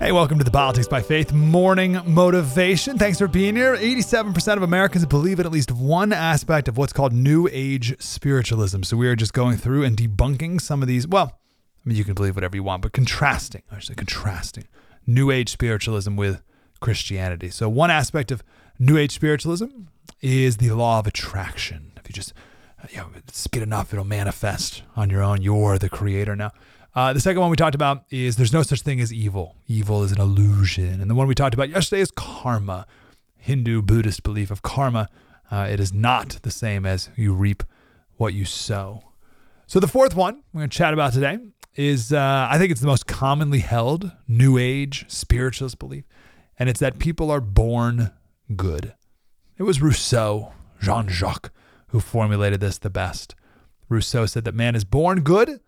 Hey, welcome to the Politics by Faith morning motivation. Thanks for being here. 87% of Americans believe in at least one aspect of what's called New Age spiritualism. So we are just going through and debunking some of these. Well, I mean, you can believe whatever you want, but contrasting, say contrasting New Age spiritualism with Christianity. So one aspect of New Age spiritualism is the law of attraction. If you just you know, get enough, it'll manifest on your own. You're the creator now. Uh, the second one we talked about is there's no such thing as evil. Evil is an illusion. And the one we talked about yesterday is karma. Hindu Buddhist belief of karma. Uh, it is not the same as you reap what you sow. So the fourth one we're going to chat about today is uh, I think it's the most commonly held New Age spiritualist belief, and it's that people are born good. It was Rousseau, Jean Jacques, who formulated this the best. Rousseau said that man is born good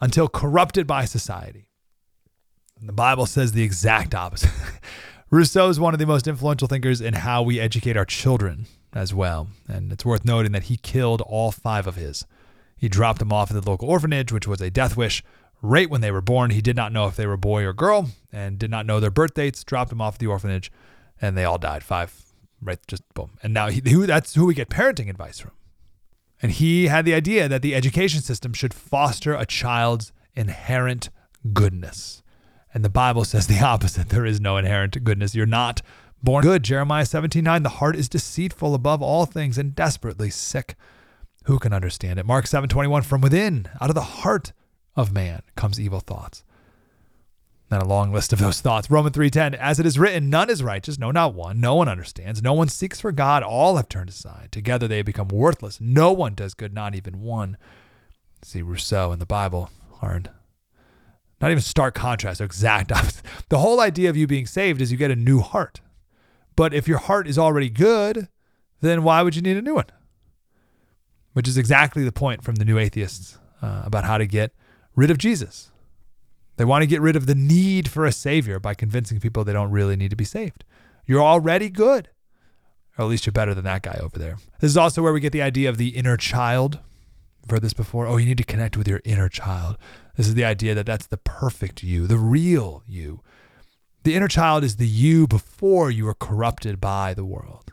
until corrupted by society. And the Bible says the exact opposite. Rousseau is one of the most influential thinkers in how we educate our children as well. And it's worth noting that he killed all five of his. He dropped them off at the local orphanage, which was a death wish. Right when they were born, he did not know if they were boy or girl and did not know their birth dates, dropped them off at the orphanage, and they all died. Five, right? Just boom. And now he, that's who we get parenting advice from. And he had the idea that the education system should foster a child's inherent goodness. And the Bible says the opposite. There is no inherent goodness. You're not born good. Jeremiah 17 9, the heart is deceitful above all things and desperately sick. Who can understand it? Mark 7 21, from within, out of the heart of man comes evil thoughts. Then a long list of those thoughts. Romans 3:10, as it is written, none is righteous, no not one. No one understands. No one seeks for God. All have turned aside. Together they have become worthless. No one does good, not even one. See Rousseau and the Bible aren't not even stark contrast, exact. The whole idea of you being saved is you get a new heart. But if your heart is already good, then why would you need a new one? Which is exactly the point from the new atheists uh, about how to get rid of Jesus. They want to get rid of the need for a savior by convincing people they don't really need to be saved. You're already good. Or at least you're better than that guy over there. This is also where we get the idea of the inner child. I've heard this before. Oh, you need to connect with your inner child. This is the idea that that's the perfect you, the real you. The inner child is the you before you were corrupted by the world.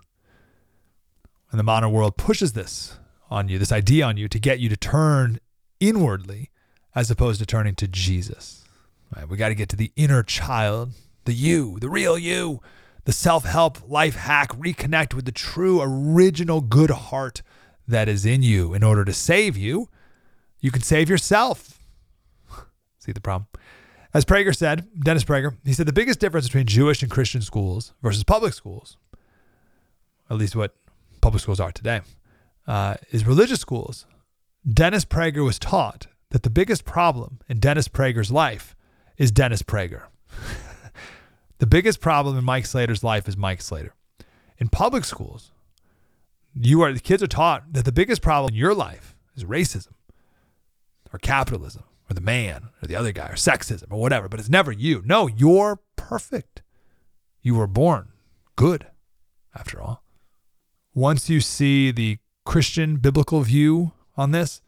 And the modern world pushes this on you, this idea on you, to get you to turn inwardly as opposed to turning to Jesus. Right, we got to get to the inner child, the you, the real you, the self help life hack, reconnect with the true, original good heart that is in you. In order to save you, you can save yourself. See the problem? As Prager said, Dennis Prager, he said the biggest difference between Jewish and Christian schools versus public schools, at least what public schools are today, uh, is religious schools. Dennis Prager was taught that the biggest problem in Dennis Prager's life is Dennis Prager. the biggest problem in Mike Slater's life is Mike Slater. In public schools, you are the kids are taught that the biggest problem in your life is racism or capitalism or the man or the other guy or sexism or whatever, but it's never you. No, you're perfect. You were born good, after all. Once you see the Christian biblical view on this,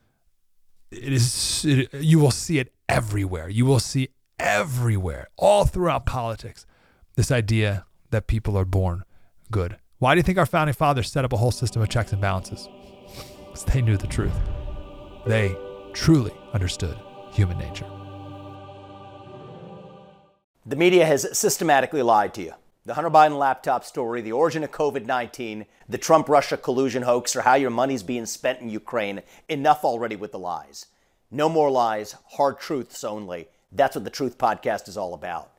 it is it, you will see it everywhere. You will see everywhere, all throughout politics, this idea that people are born good. Why do you think our founding fathers set up a whole system of checks and balances? Because they knew the truth. They truly understood human nature. The media has systematically lied to you. The Hunter Biden laptop story, the origin of COVID 19, the Trump Russia collusion hoax, or how your money's being spent in Ukraine. Enough already with the lies. No more lies, hard truths only. That's what the Truth Podcast is all about.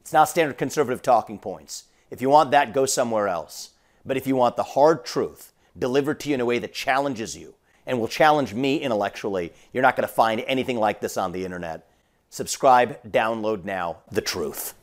It's not standard conservative talking points. If you want that, go somewhere else. But if you want the hard truth delivered to you in a way that challenges you and will challenge me intellectually, you're not going to find anything like this on the internet. Subscribe, download now, The Truth.